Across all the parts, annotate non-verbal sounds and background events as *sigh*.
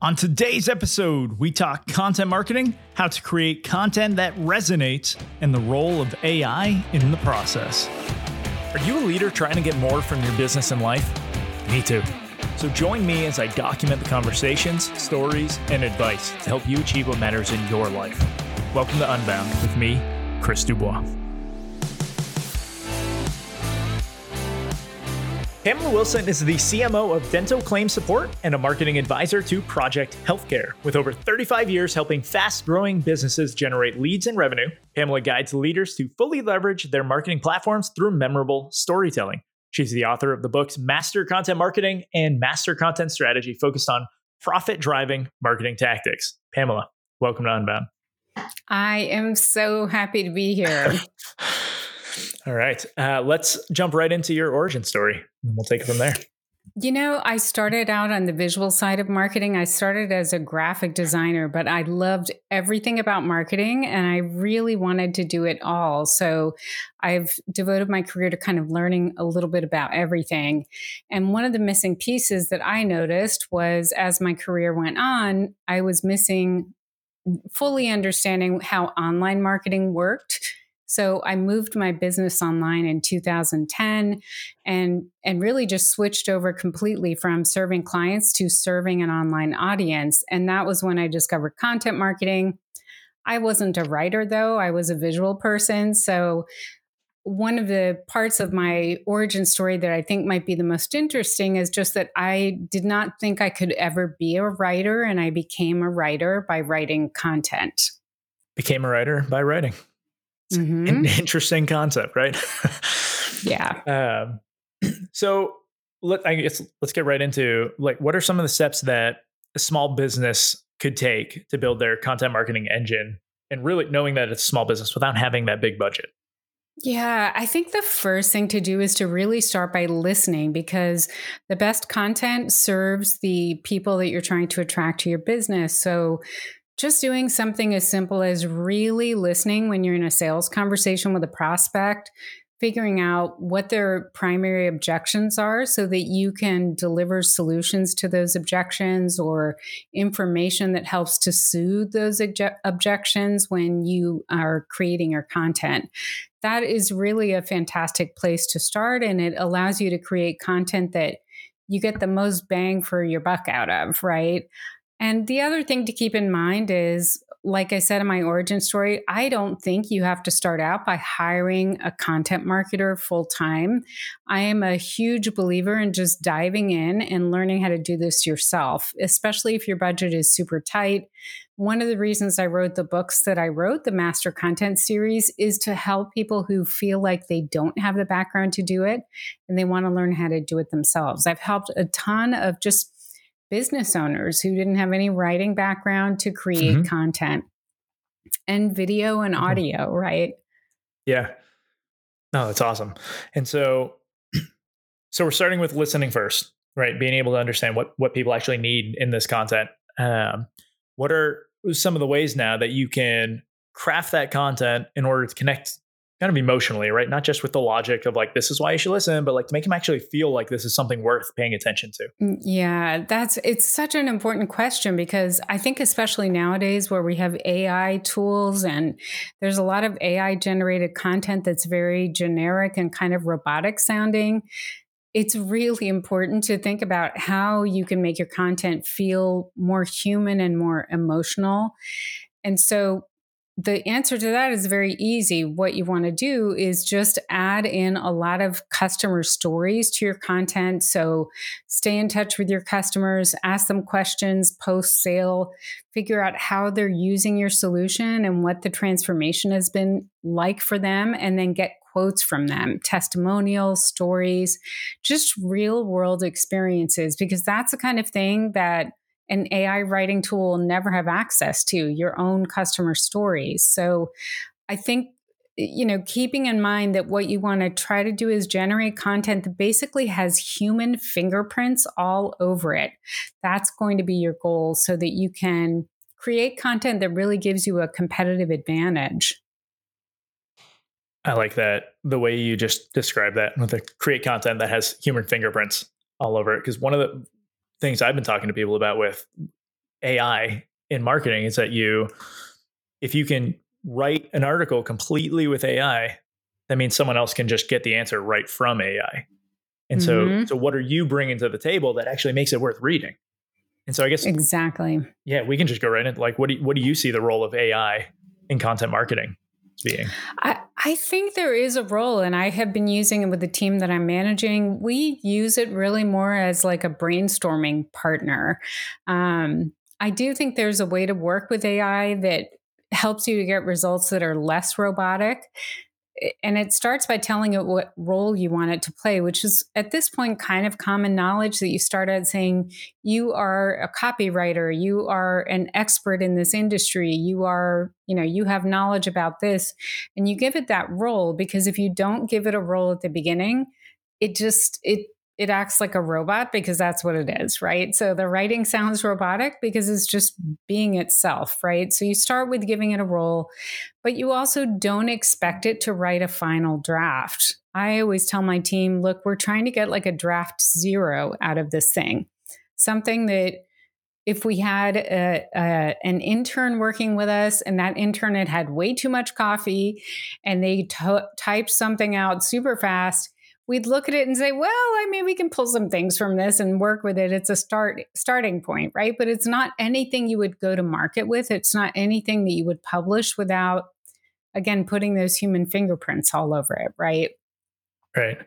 On today's episode, we talk content marketing, how to create content that resonates, and the role of AI in the process. Are you a leader trying to get more from your business and life? Me too. So join me as I document the conversations, stories, and advice to help you achieve what matters in your life. Welcome to Unbound with me, Chris Dubois. Pamela Wilson is the CMO of Dental Claim Support and a marketing advisor to Project Healthcare. With over 35 years helping fast growing businesses generate leads and revenue, Pamela guides leaders to fully leverage their marketing platforms through memorable storytelling. She's the author of the books Master Content Marketing and Master Content Strategy, focused on profit driving marketing tactics. Pamela, welcome to Unbound. I am so happy to be here. *laughs* All right. Uh, let's jump right into your origin story and we'll take it from there. You know, I started out on the visual side of marketing. I started as a graphic designer, but I loved everything about marketing and I really wanted to do it all. So I've devoted my career to kind of learning a little bit about everything. And one of the missing pieces that I noticed was as my career went on, I was missing fully understanding how online marketing worked so I moved my business online in 2010 and and really just switched over completely from serving clients to serving an online audience and that was when I discovered content marketing. I wasn't a writer though, I was a visual person, so one of the parts of my origin story that I think might be the most interesting is just that I did not think I could ever be a writer, and I became a writer by writing content. Became a writer by writing. Mm-hmm. An interesting concept, right? yeah. *laughs* Um, *clears throat* so let I guess let's get right into like what are some of the steps that a small business could take to build their content marketing engine and really knowing that it's a small business without having that big budget. Yeah, I think the first thing to do is to really start by listening because the best content serves the people that you're trying to attract to your business. So just doing something as simple as really listening when you're in a sales conversation with a prospect, figuring out what their primary objections are so that you can deliver solutions to those objections or information that helps to soothe those obje- objections when you are creating your content. That is really a fantastic place to start, and it allows you to create content that you get the most bang for your buck out of, right? And the other thing to keep in mind is, like I said in my origin story, I don't think you have to start out by hiring a content marketer full time. I am a huge believer in just diving in and learning how to do this yourself, especially if your budget is super tight. One of the reasons I wrote the books that I wrote, the Master Content series, is to help people who feel like they don't have the background to do it and they want to learn how to do it themselves. I've helped a ton of just business owners who didn't have any writing background to create mm-hmm. content and video and mm-hmm. audio, right? Yeah. No, that's awesome. And so *clears throat* so we're starting with listening first, right? Being able to understand what what people actually need in this content. Um, what are some of the ways now that you can craft that content in order to connect kind of emotionally, right? Not just with the logic of like, this is why you should listen, but like to make them actually feel like this is something worth paying attention to. Mm, yeah, that's, it's such an important question because I think, especially nowadays where we have AI tools and there's a lot of AI generated content that's very generic and kind of robotic sounding. It's really important to think about how you can make your content feel more human and more emotional. And so the answer to that is very easy. What you want to do is just add in a lot of customer stories to your content. So stay in touch with your customers, ask them questions post sale, figure out how they're using your solution and what the transformation has been like for them, and then get quotes from them, testimonials, stories, just real world experiences, because that's the kind of thing that an AI writing tool will never have access to your own customer stories. So I think you know keeping in mind that what you want to try to do is generate content that basically has human fingerprints all over it that's going to be your goal so that you can create content that really gives you a competitive advantage i like that the way you just described that with the create content that has human fingerprints all over it because one of the things I've been talking to people about with AI in marketing is that you, if you can write an article completely with AI, that means someone else can just get the answer right from AI. And mm-hmm. so, so what are you bringing to the table that actually makes it worth reading? And so, I guess exactly. Yeah, we can just go right into like, what do you, what do you see the role of AI in content marketing being? I, I think there is a role, and I have been using it with the team that I'm managing. We use it really more as like a brainstorming partner. Um, I do think there's a way to work with AI that helps you to get results that are less robotic and it starts by telling it what role you want it to play, which is at this point kind of common knowledge that you start out saying you are a copywriter, you are an expert in this industry, you are, you know, you have knowledge about this, and you give it that role because if you don't give it a role at the beginning, it just it it acts like a robot because that's what it is, right? So the writing sounds robotic because it's just being itself, right? So you start with giving it a role, but you also don't expect it to write a final draft. I always tell my team, look, we're trying to get like a draft zero out of this thing. Something that if we had a, a, an intern working with us and that intern had had way too much coffee and they t- typed something out super fast we'd look at it and say, well, I mean, we can pull some things from this and work with it. It's a start starting point, right? But it's not anything you would go to market with. It's not anything that you would publish without, again, putting those human fingerprints all over it, right? Right.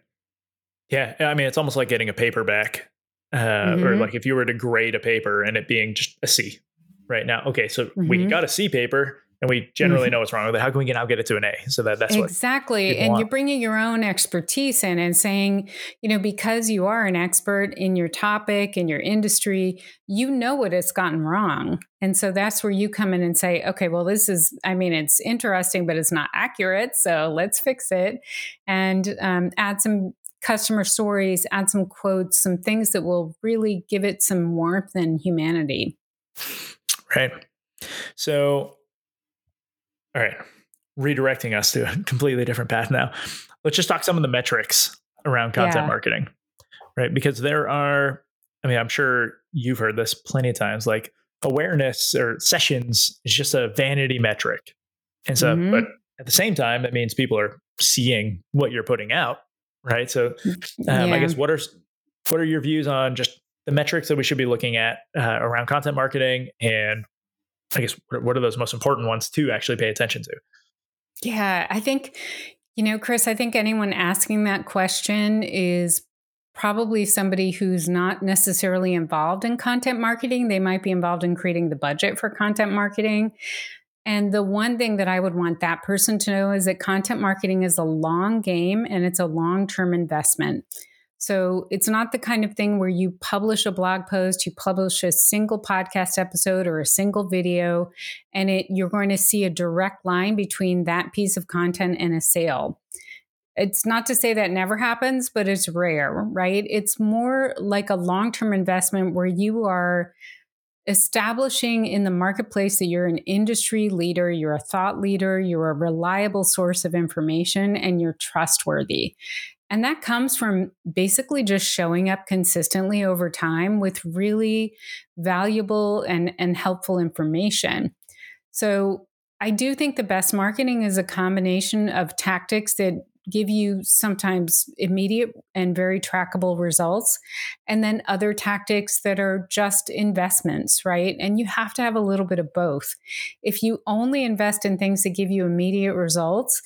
Yeah. I mean, it's almost like getting a paperback, uh, mm-hmm. or like if you were to grade a paper and it being just a C right now. Okay. So mm-hmm. we got a C paper and we generally mm-hmm. know what's wrong with it. How can we now get it to an A? So that that's exactly. and want. you're bringing your own expertise in and saying, you know, because you are an expert in your topic in your industry, you know what it's gotten wrong, and so that's where you come in and say, okay, well, this is, I mean, it's interesting, but it's not accurate, so let's fix it, and um, add some customer stories, add some quotes, some things that will really give it some warmth and humanity. Right. So all right, redirecting us to a completely different path now. Let's just talk some of the metrics around content yeah. marketing, right? Because there are, I mean, I'm sure you've heard this plenty of times, like awareness or sessions is just a vanity metric. And so, mm-hmm. but at the same time, that means people are seeing what you're putting out, right? So, um, yeah. I guess what are what are your views on just the metrics that we should be looking at uh, around content marketing and I guess what are those most important ones to actually pay attention to? Yeah, I think, you know, Chris, I think anyone asking that question is probably somebody who's not necessarily involved in content marketing. They might be involved in creating the budget for content marketing. And the one thing that I would want that person to know is that content marketing is a long game and it's a long term investment. So it's not the kind of thing where you publish a blog post, you publish a single podcast episode or a single video, and it you're going to see a direct line between that piece of content and a sale. It's not to say that never happens, but it's rare, right? It's more like a long-term investment where you are establishing in the marketplace that you're an industry leader, you're a thought leader, you're a reliable source of information, and you're trustworthy. And that comes from basically just showing up consistently over time with really valuable and, and helpful information. So I do think the best marketing is a combination of tactics that give you sometimes immediate and very trackable results, and then other tactics that are just investments, right? And you have to have a little bit of both. If you only invest in things that give you immediate results,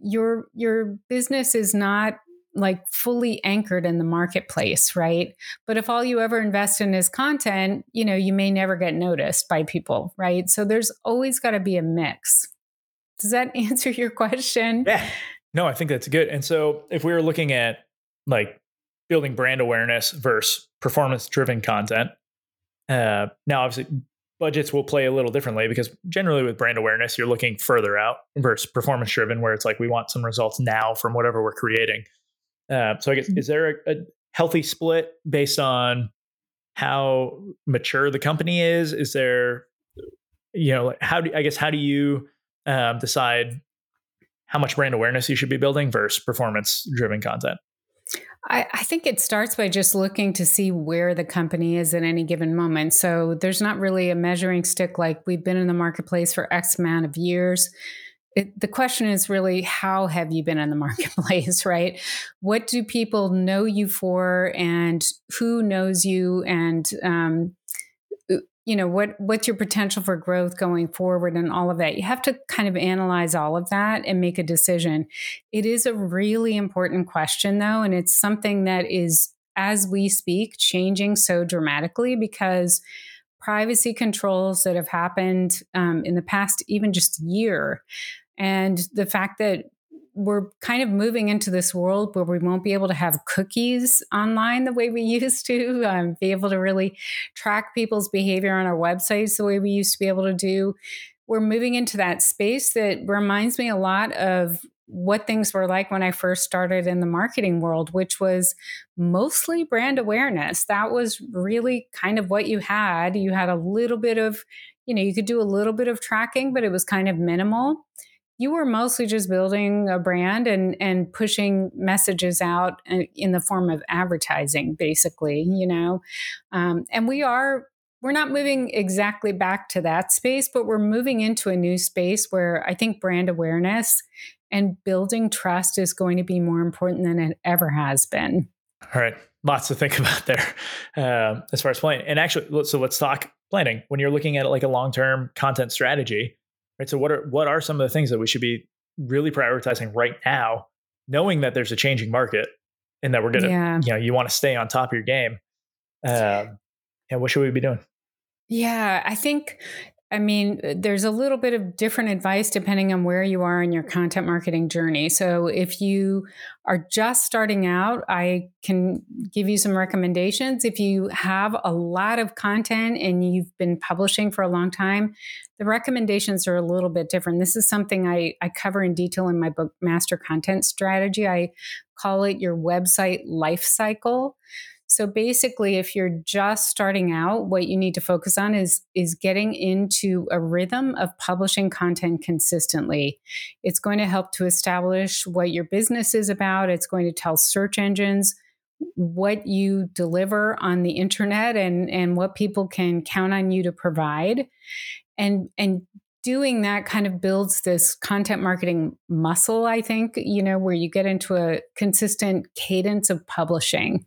your your business is not like fully anchored in the marketplace, right? But if all you ever invest in is content, you know, you may never get noticed by people, right? So there's always got to be a mix. Does that *laughs* answer your question? Yeah. No, I think that's good. And so if we were looking at like building brand awareness versus performance driven content, uh, now obviously budgets will play a little differently because generally with brand awareness, you're looking further out versus performance driven, where it's like we want some results now from whatever we're creating. Uh, so I guess mm-hmm. is there a, a, healthy split based on how mature the company is? Is there, you know, how do I guess how do you um, decide how much brand awareness you should be building versus performance driven content? I, I, think it starts by just looking to see where the company is at any given moment. So there's not really a measuring stick like we've been in the marketplace for X amount of years. It, the question is really how have you been in the *laughs* marketplace, right? What do people know you for, and who knows you, and um, you know what what's your potential for growth going forward and all of that? You have to kind of analyze all of that and make a decision. It is a really important question though and it's something that is as we speak changing so dramatically because privacy controls that have happened um, in the past even just year and the fact that we're kind of moving into this world where we won't be able to have cookies online the way we *laughs* used to, um, be able to really track people's behavior on our websites the way we used to be able to do. We're moving into that space that reminds me a lot of what things were like when I first started in the marketing world, which was mostly brand awareness. That was really kind of what you had. You had a little bit of, you know, you could do a little bit of tracking, but it was kind of minimal you were mostly just building a brand and and pushing messages out uh, in the form of advertising basically you know? Um, and we are we're not moving exactly back to that space but we're moving into a new space where i think brand awareness and building trust is going to be more important than it ever has been. All right. Lots to think *laughs* about there uh, as far as planning. And actually so let's talk planning. When you're looking at like a long-term content strategy right? So what are what are some of the things that we should be really prioritizing right now, knowing that there's a changing market and that we're gonna, yeah. you know, you want to stay on top of your game. Um, and what should we be doing? Yeah, I think I mean, uh, there's a little bit of different advice depending on where you are in your content marketing journey. So, if you are just starting out, I can give you some recommendations. If you have a lot of content and you've been publishing for a long time, the recommendations are a little bit different. This is something I, I cover in detail in my book, Master Content Strategy. I call it your website life cycle. So basically, if you're just starting out, what you need to focus on is is getting into a rhythm of publishing content consistently. It's going to help to establish what your business is about. It's going to tell search engines what you deliver on the internet and and what people can count on you to provide. And and doing that kind of builds this content marketing muscle, I think, you know, where you get into a consistent cadence of publishing.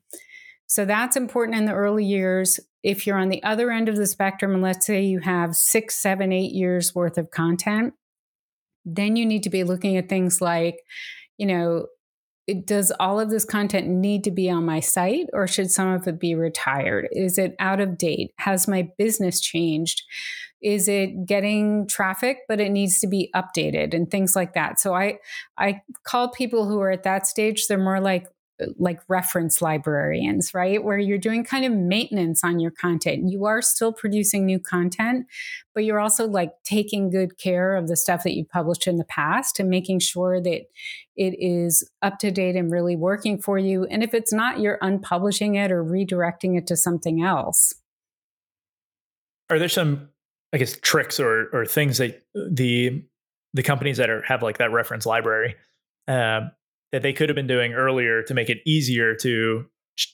So that's important in the early years. If you're on the other end of the spectrum, and let's say you have six, seven, eight years worth of content, then you need to be looking at things like, you know, does all of this content need to be on my site or should some of it be retired? Is it out of date? Has my business changed? Is it getting traffic, but it needs to be updated and things like that? So I I call people who are at that stage, they're more like like reference librarians, right? Where you're doing kind of maintenance on your content. You are still producing new content, but you're also like taking good care of the stuff that you published in the past and making sure that it is up to date and really working for you. And if it's not, you're unpublishing it or redirecting it to something else. Are there some, I guess, tricks or or things that the the companies that are have like that reference library um, that they could have been doing earlier to make it easier to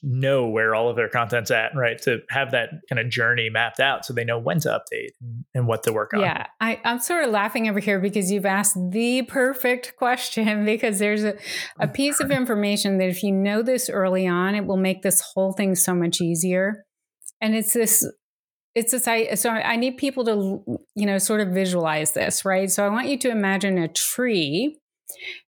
know where all of their content's at, right? To have that kind of journey mapped out so they know when to update and what to work on. Yeah, I, am sort of laughing over here because you've asked the perfect question *laughs* because there's a, a piece of information that if you know this early on, it will make this whole thing so much easier. And it's this it's this I so I need people to you know sort of visualize this, right? So I want you to imagine a tree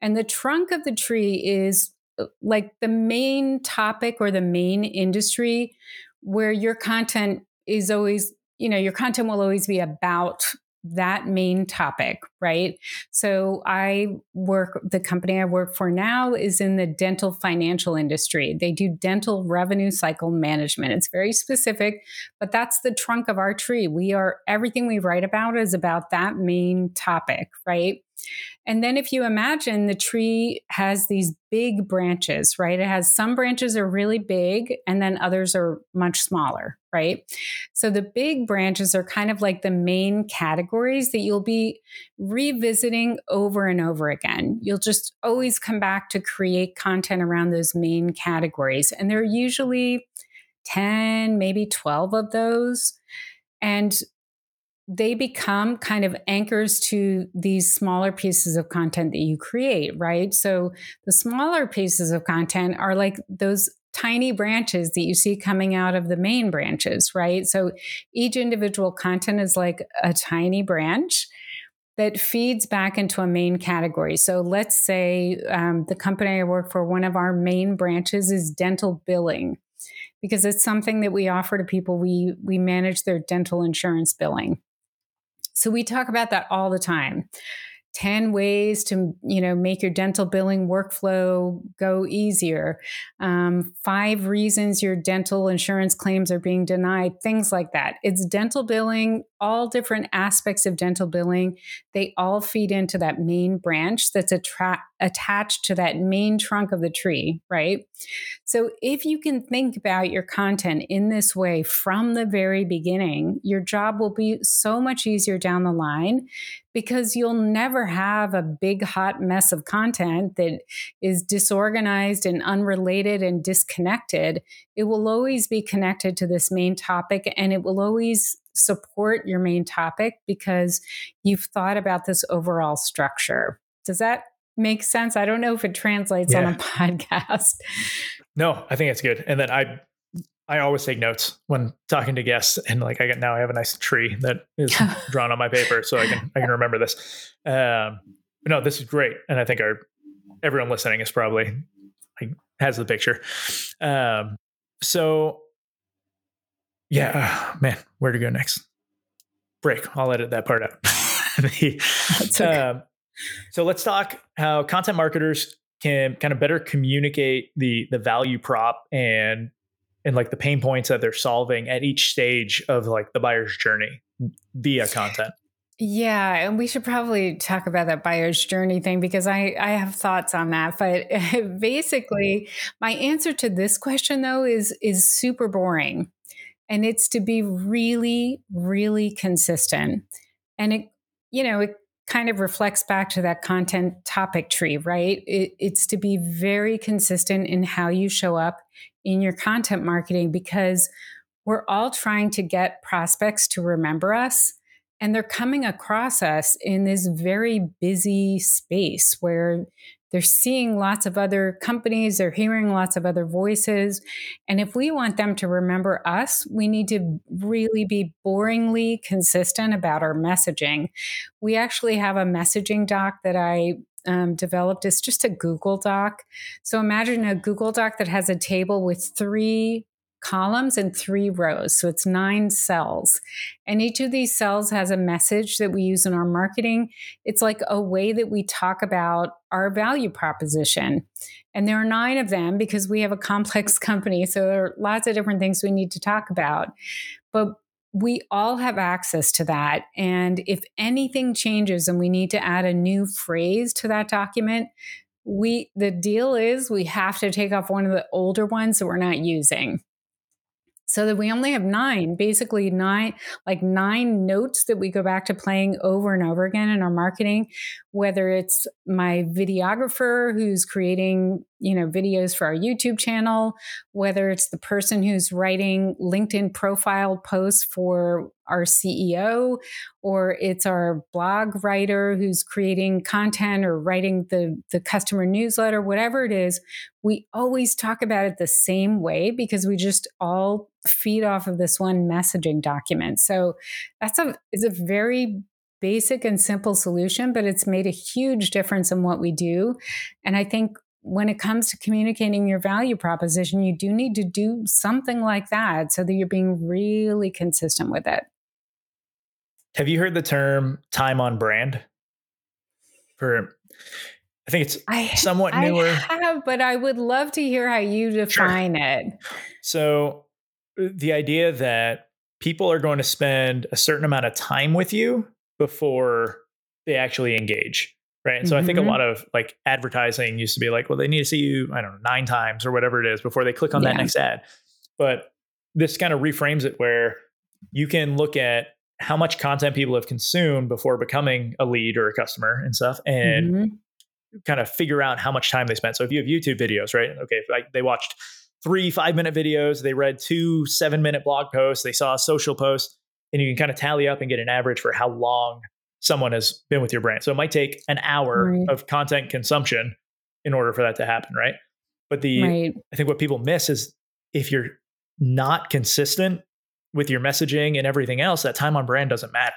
and the trunk of the tree is uh, like the main topic or the main industry where your content is always, you know, your content will always be about that main topic, right? So I work, the company I work for now is in the dental financial industry. They do dental revenue cycle management. It's very specific, but that's the trunk of our tree. We are, everything we write about is about that main topic, right? And then if you imagine the tree has these big branches, right? It has some branches are really big and then others are much smaller, right? So the big branches are kind of like the main categories that you'll be revisiting over and over again. You'll just always come back to create content around those main categories. And there are usually 10, maybe 12 of those. And they become kind of anchors to these smaller pieces of content that you create, right? So the smaller pieces of content are like those tiny branches that you see coming out of the main branches, right? So each individual content is like a tiny branch that feeds back into a main category. So let's say um, the company I work for, one of our main branches is dental billing because it's something that we offer to people. We we manage their dental insurance billing. So we talk about that all the time. 10 ways to you know make your dental billing workflow go easier. Um, five reasons your dental insurance claims are being denied things like that. It's dental billing all different aspects of dental billing. They all feed into that main branch that's attra- attached to that main trunk of the tree right so if you can think about your content in this way from the very beginning your job will be so much easier down the line because you'll never have a big hot mess of content that is disorganized and unrelated and disconnected. It will always be connected to this main topic and it will always support your main topic because you've thought about this overall structure. Does that make sense? I don't know if it translates yeah. on a podcast. No, I think it's good. And then I I always take notes when talking to guests, and like I get now, I have a nice tree that is *laughs* drawn on my paper, so I can I can remember this. Um, no, this is great, and I think our everyone listening is probably like, has the picture. Um, so yeah, man, where to go next? Break. I'll edit that part out. *laughs* the, okay. um, so let's talk how content marketers can kind of better communicate the the value prop and and like the pain points that they're solving at each stage of like the buyer's journey via content. Yeah, and we should probably talk about that buyer's journey thing because I I have thoughts on that. But *laughs* basically, my answer to this question though is is super boring. And it's to be really really consistent. And it you know, it kind of reflects back to that content topic tree, right? It, it's to be very consistent in how you show up in your content marketing because we're all trying to get prospects to remember us. And they're coming across us in this very busy space where they're seeing lots of other companies, they're hearing lots of other voices. And if we want them to remember us, we need to really be boringly consistent about our messaging. We actually have a messaging doc that I um, developed. It's just a Google Doc. So imagine a Google Doc that has a table with three columns and three rows. So it's nine cells. And each of these cells has a message that we use in our marketing. It's like a way that we talk about our value proposition. And there are nine of them because we have a complex *laughs* company. So there are lots of different things we need to talk about. But we all have access to that. And if anything changes and we need to add a new phrase to that document, we the deal is we have to take off one of the older ones that we're not using so that we only have nine basically nine like nine notes that we go back to playing over and over again in our marketing whether it's my videographer who's creating you know videos for our youtube channel whether it's the person who's writing linkedin profile posts for our ceo or it's our blog writer who's creating content or writing the the customer newsletter whatever it is we always talk about it the same way because we just all feed off of this one messaging document so that's a is a very basic and simple solution, but it's made a huge difference in what we do. And I think when it comes to communicating your value proposition, you do need to do something like that so that you're being really consistent with it. Have you heard the term time on brand? For I think it's I, somewhat newer. I have, but I would love to hear how you define sure. it. So uh, the idea that people are going to spend a certain amount of time with you before they actually engage. Right? And so mm-hmm. I think a mm-hmm. lot of like advertising used to be like, well, they need to see you, I don't know, nine times or whatever it is before they click on yeah. that next ad. But this kind of reframes it where you can look at how much content people have consumed before becoming a lead or a customer and stuff and mm-hmm. kind of figure out how much time they spent. So if you have YouTube videos, right? Okay, like they watched three five minute videos, they read two seven minute blog posts, they saw a social post, and you can kind of tally up and get an average for how long someone has been with your brand. So it might take an hour right. of content consumption in order for that to happen, right? But the right. I think what people miss is if you're not consistent with your messaging and everything else, that time on brand doesn't matter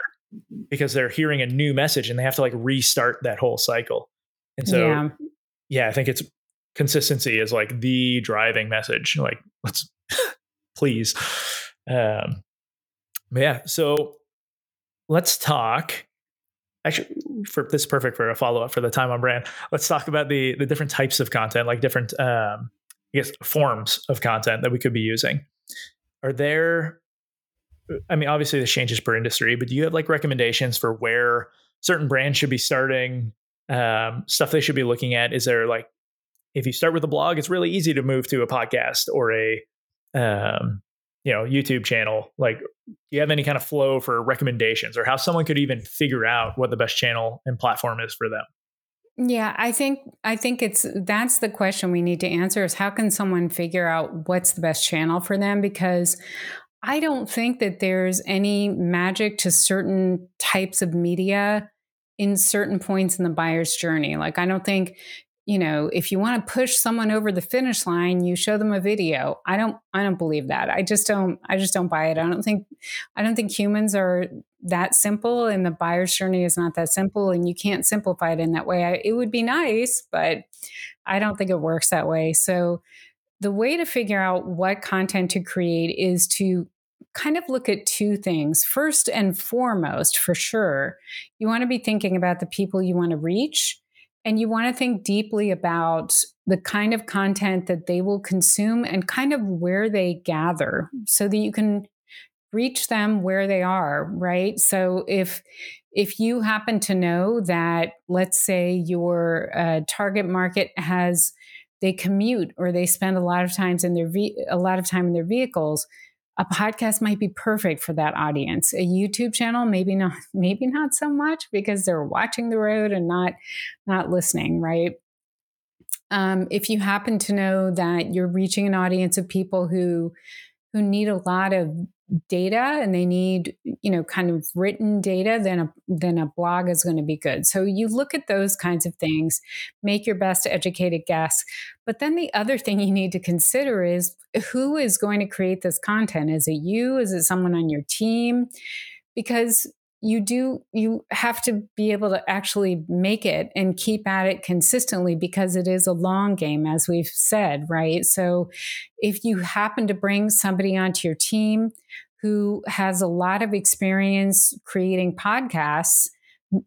because they're hearing a new message and they have to like restart that whole cycle. And so yeah, yeah I think it's consistency is like the driving message. Like let's *laughs* please. Um yeah, so let's talk actually for this is perfect for a follow-up for the time on brand. Let's talk about the the different types of content like different um i guess forms of content that we could be using. Are there i mean obviously this changes per industry but do you have like recommendations for where certain brands should be starting um, stuff they should be looking at? Is there like if you start with a blog it's really easy to move to a podcast or a um, you know youtube channel like do you have any kind of flow for recommendations or how someone could even figure out what the best channel and platform is for them? Yeah i think i think it's that's the question we need to answer is how can someone figure out what's the best channel for them? Because i don't think that there's any magic to certain types of media in certain points in the buyer's journey. Like i don't think you know if you want to push someone over the finish line you show them a video. I don't i don't believe that. I just don't i just don't buy it. I don't think i don't think humans are that simple and the buyer's journey is not that simple and you can't simplify it in that way. I, it would be nice but i don't think it works that way. So the way to figure out what content to create is to kind of look at two things. First and foremost, for sure, you want to be thinking about the people you want to reach and you want to think deeply about the kind of content that they will consume and kind of where they gather so that you can reach them where they are, right? So if if you happen to know that let's say your uh, target market has they commute or they spend a lot of times in their ve- a lot of time in their vehicles a podcast might be perfect for that audience. A youtube channel maybe not *laughs* maybe not so much because they're watching the road and not not listening right? Um, if you happen to know that you're reaching an audience of people who who need a lot of data and they need you know kind of written data then a then a blog is going to be good. So you look at those kinds of things make your best educated guess. But then the other thing you need to consider is who is going to create this content? Is it you? Is it someone on your team? Because you do you have to be able to actually make it and keep at it consistently because it is a long game as we've said right so if you happen to bring somebody onto your team who has a lot of experience creating podcasts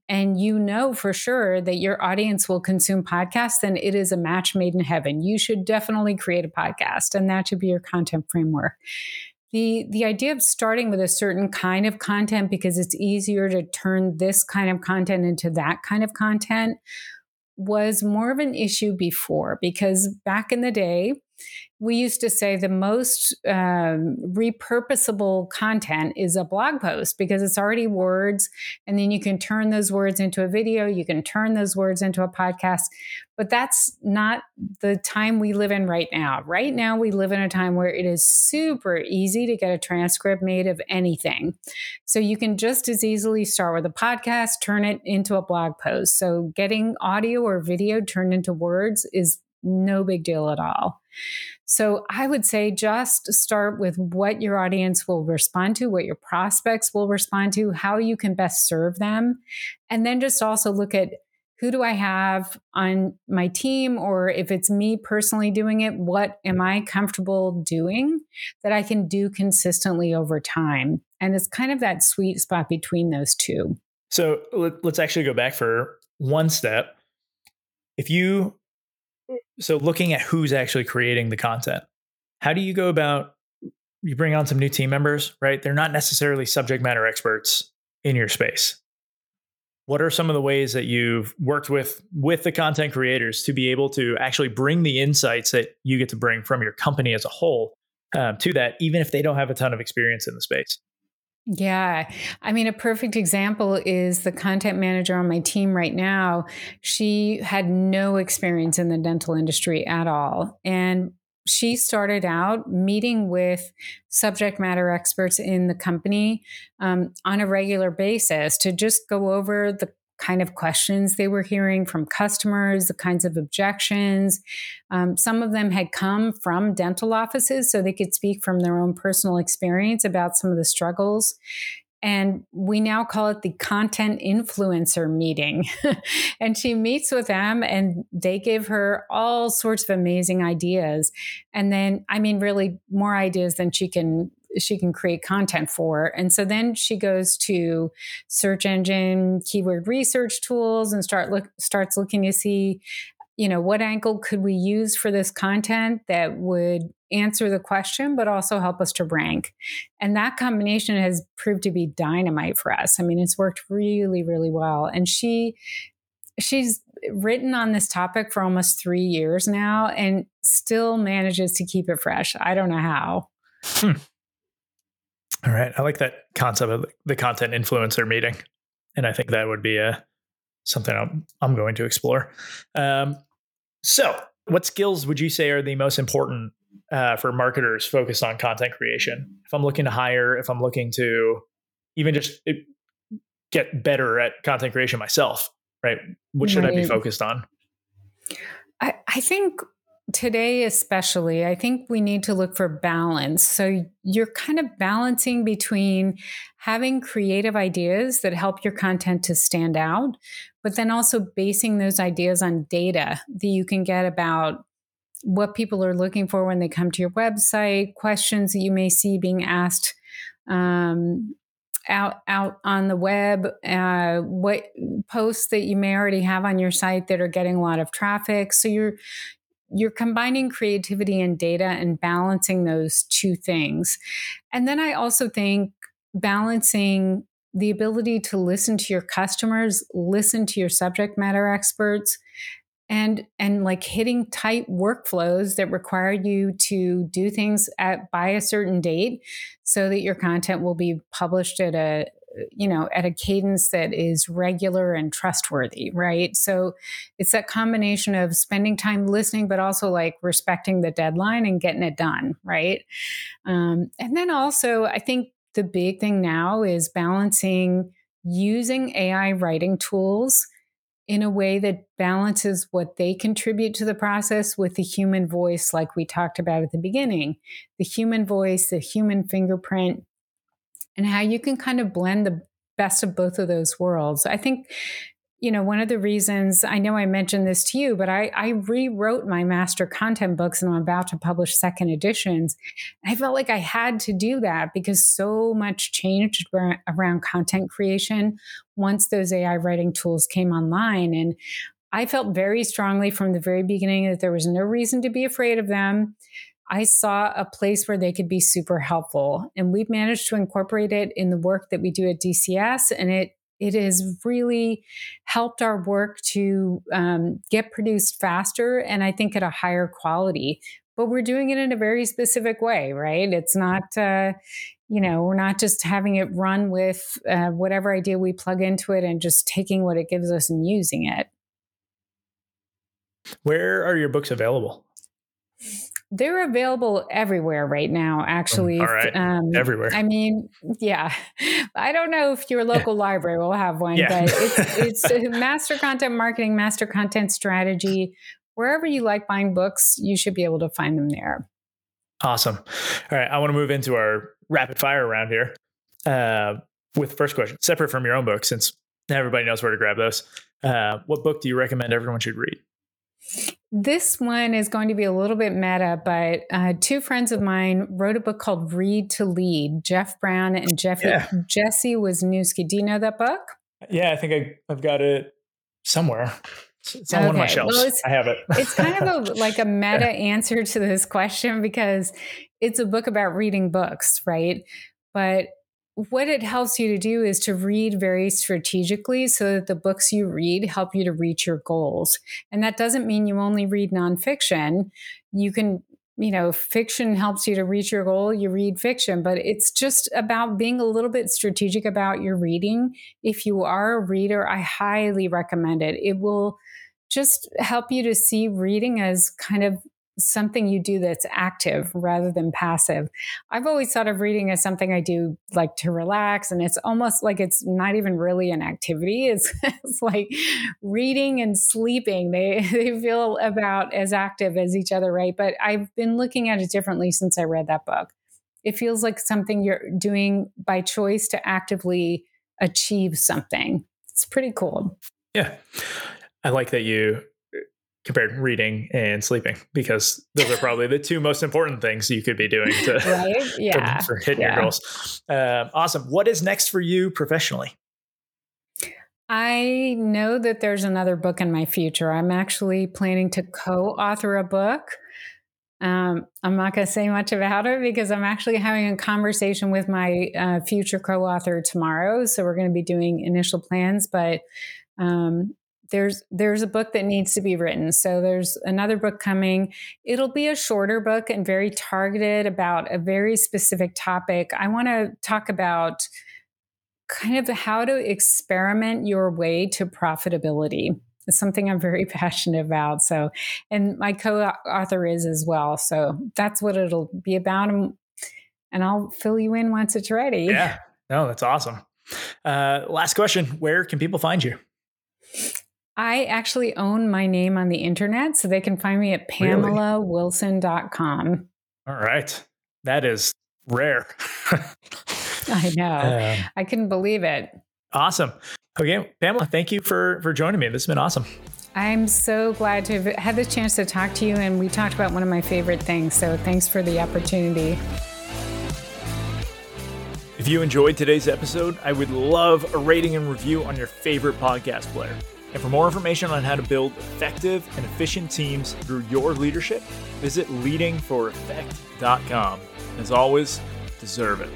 and you know for sure that your audience will consume podcasts, then it is a match made in heaven. You should definitely create a podcast, and that should be your content framework the the idea of starting with a certain kind of content because it's easier to turn this kind of content into that kind of content was more of an issue before because back in the day we used to say the most um, repurposable content is a blog post because it's already words and then you can turn those words into a video you can turn those words into a podcast but that's not the time we live in right now. Right now we live in a time where it is super easy to get a transcript made of anything. So you can just as easily start with a podcast turn it into a blog post. So getting audio or video turned into words is no big deal at all. So I would say just start with what your audience will respond to, what your prospects will respond to, how you can best serve them. And then just also look at who do I have on my team, or if it's me personally doing it, what am I comfortable doing that I can do consistently over time? And it's kind of that sweet spot between those two. So let's actually go back for one step. If you so looking at who's actually creating the content how do you go about you bring on some new team members right they're not necessarily subject matter experts in your space what are some of the ways that you've worked with with the content creators to be able to actually bring the insights that you get to bring from your company as a whole um, to that, even if they don't have a ton of experience in the space? Yeah. I mean, a perfect example is the content manager on my team right now. She had no experience in the dental industry at all. And she started out meeting with subject matter experts in the company um, on a regular basis to just go over the kind of questions they were hearing from customers, the kinds of objections. Um, some of them had come from dental offices, so they could speak from their own personal experience about some of the struggles. And we now call it the content influencer meeting. *laughs* and she meets with them and they give her all sorts of amazing ideas. And then, I mean, really more ideas than she can she can create content for. And so then she goes to search engine keyword research tools and start look starts looking to see you know what angle could we use for this content that would answer the question but also help us to rank. And that combination has proved to be dynamite for us. I mean it's worked really really well. And she she's written on this topic for almost three years now and still manages to keep it fresh. I don't know how. Hmm. All right. I like that concept of the content influencer meeting. And I think that would be a, uh, something I'm, I'm going to explore. Um, so, what skills would you say are the most important uh, for marketers focused on content creation? If I'm looking to hire, if I'm looking to even just uh, get better at content creation myself, right? What should right. I be focused on? I, I think today especially i think we need to look for balance. So you're kind of balancing between having creative ideas that help your content to stand out but then also basing those ideas on data that you can get about what people are looking for when they come to your website questions that you may see being asked um, out out on the web uh, what posts that you may already have on your site that are getting a lot of traffic. So you're you're combining creativity and data and balancing those two things. And then I also think balancing the ability to listen to your customers, listen to your subject matter experts, and and like hitting tight workflows that require you to do things at by a certain date so that your content will be published at a you know, at a cadence that is regular and trustworthy, right? So it's that combination of spending time listening, but also like respecting the deadline and getting it done, right? Um, and then also, I think the big thing now is balancing using AI writing tools in a way that balances what they contribute to the process with the human voice, like we talked about at the beginning the human voice, the human fingerprint and how you can kind of blend the best of both of those worlds. I think, you know, one of the reasons I know I mentioned this to you, but I, I rewrote my master content books and I'm about to publish second editions. I felt like I had to do that because so much changed around content creation once those AI writing tools came online. And I felt very strongly from the very beginning that there was no reason to be afraid of them. I saw a place where they could be super helpful. And we've managed to incorporate it in the work that we do at DCS. And it it has really helped our work to um, get produced faster and I think at a higher quality. But we're doing it in a very specific way, right? It's not, uh, you know, we're not just having it run with uh, whatever idea we plug into it and just taking what it gives us and using it. Where are your books available? They're available everywhere right now, actually. All right. Um, everywhere. I mean, yeah. *laughs* I don't know if your local library will have one, yeah. but it's, it's *laughs* *laughs* master content marketing, master content strategy. Wherever you like buying books, you should be able to find them there. Awesome. All right. I want to move into our rapid fire round here uh, with the first question, separate from your own book, since everybody knows where to grab those. Uh, what book do you recommend everyone should read? This one is going to be a little bit meta, but uh, two friends of mine wrote a book called Read to Lead. Jeff Brown and Jeff yeah. Jesse Wisniewski. Do you know that book? Yeah, I think I, have got it somewhere. It's on okay. one of my shelves. Well, I have it. it's kind of a, like a *laughs* meta yeah. answer to this question because it's a book about reading books, right? But what it helps you to do is to read very strategically so that the books you read help you to reach your goals. And that doesn't mean you only read nonfiction. You can, you know, fiction helps you to reach your goal, you read fiction, but it's just about being a little bit strategic about your reading. If you are a reader, I highly recommend it. It will just help you to see reading as kind of something you do that's active rather than passive. I've always thought of reading as something I do like to relax, and it's almost like it's not even really an activity. *laughs* It's, it's like reading and sleeping. They *laughs* they feel about as active as each other, right? But I've been looking at it differently since I read that book. It feels like something you're doing by choice to actively achieve something. It's pretty cool. Yeah. I like that you compared reading and sleeping because those are probably the two most important things you could be doing to, *laughs* right? *laughs* yeah. for, hitting yeah. your goals. Uh, awesome. What is next for you professionally? I know that there's another book in my future. I'm actually planning to co author a book. Um, I'm not going to say much about it because I'm actually having a conversation with my uh, future co author tomorrow. So we're going to be doing initial plans, but um, there's there's a book that needs to be written. So there's another book coming. It'll be a shorter book and very targeted about a very specific topic. I want to talk about kind of how to experiment your way to profitability. It's something i'm very *laughs* passionate about. So and my co-author is as well. So that's what it'll be about and, i'll fill you in once it's ready. Yeah. No that's awesome. Uh, last question. Where can people find you I actually own my name on the internet, so they can find me at pamelawilson.com. All right. That is rare. *laughs* I know. Uh, *laughs* I couldn't believe it. Awesome. Okay, Pamela, thank you for for joining me. This has been awesome. I'm so glad to have had the chance to talk to you and we talked about one of my favorite things. So thanks for the opportunity. If you enjoyed today's episode, I would love a rating and review on your favorite podcast player. And for more information on how to build effective and efficient teams through your leadership, visit leadingforeffect.com. As always, deserve it.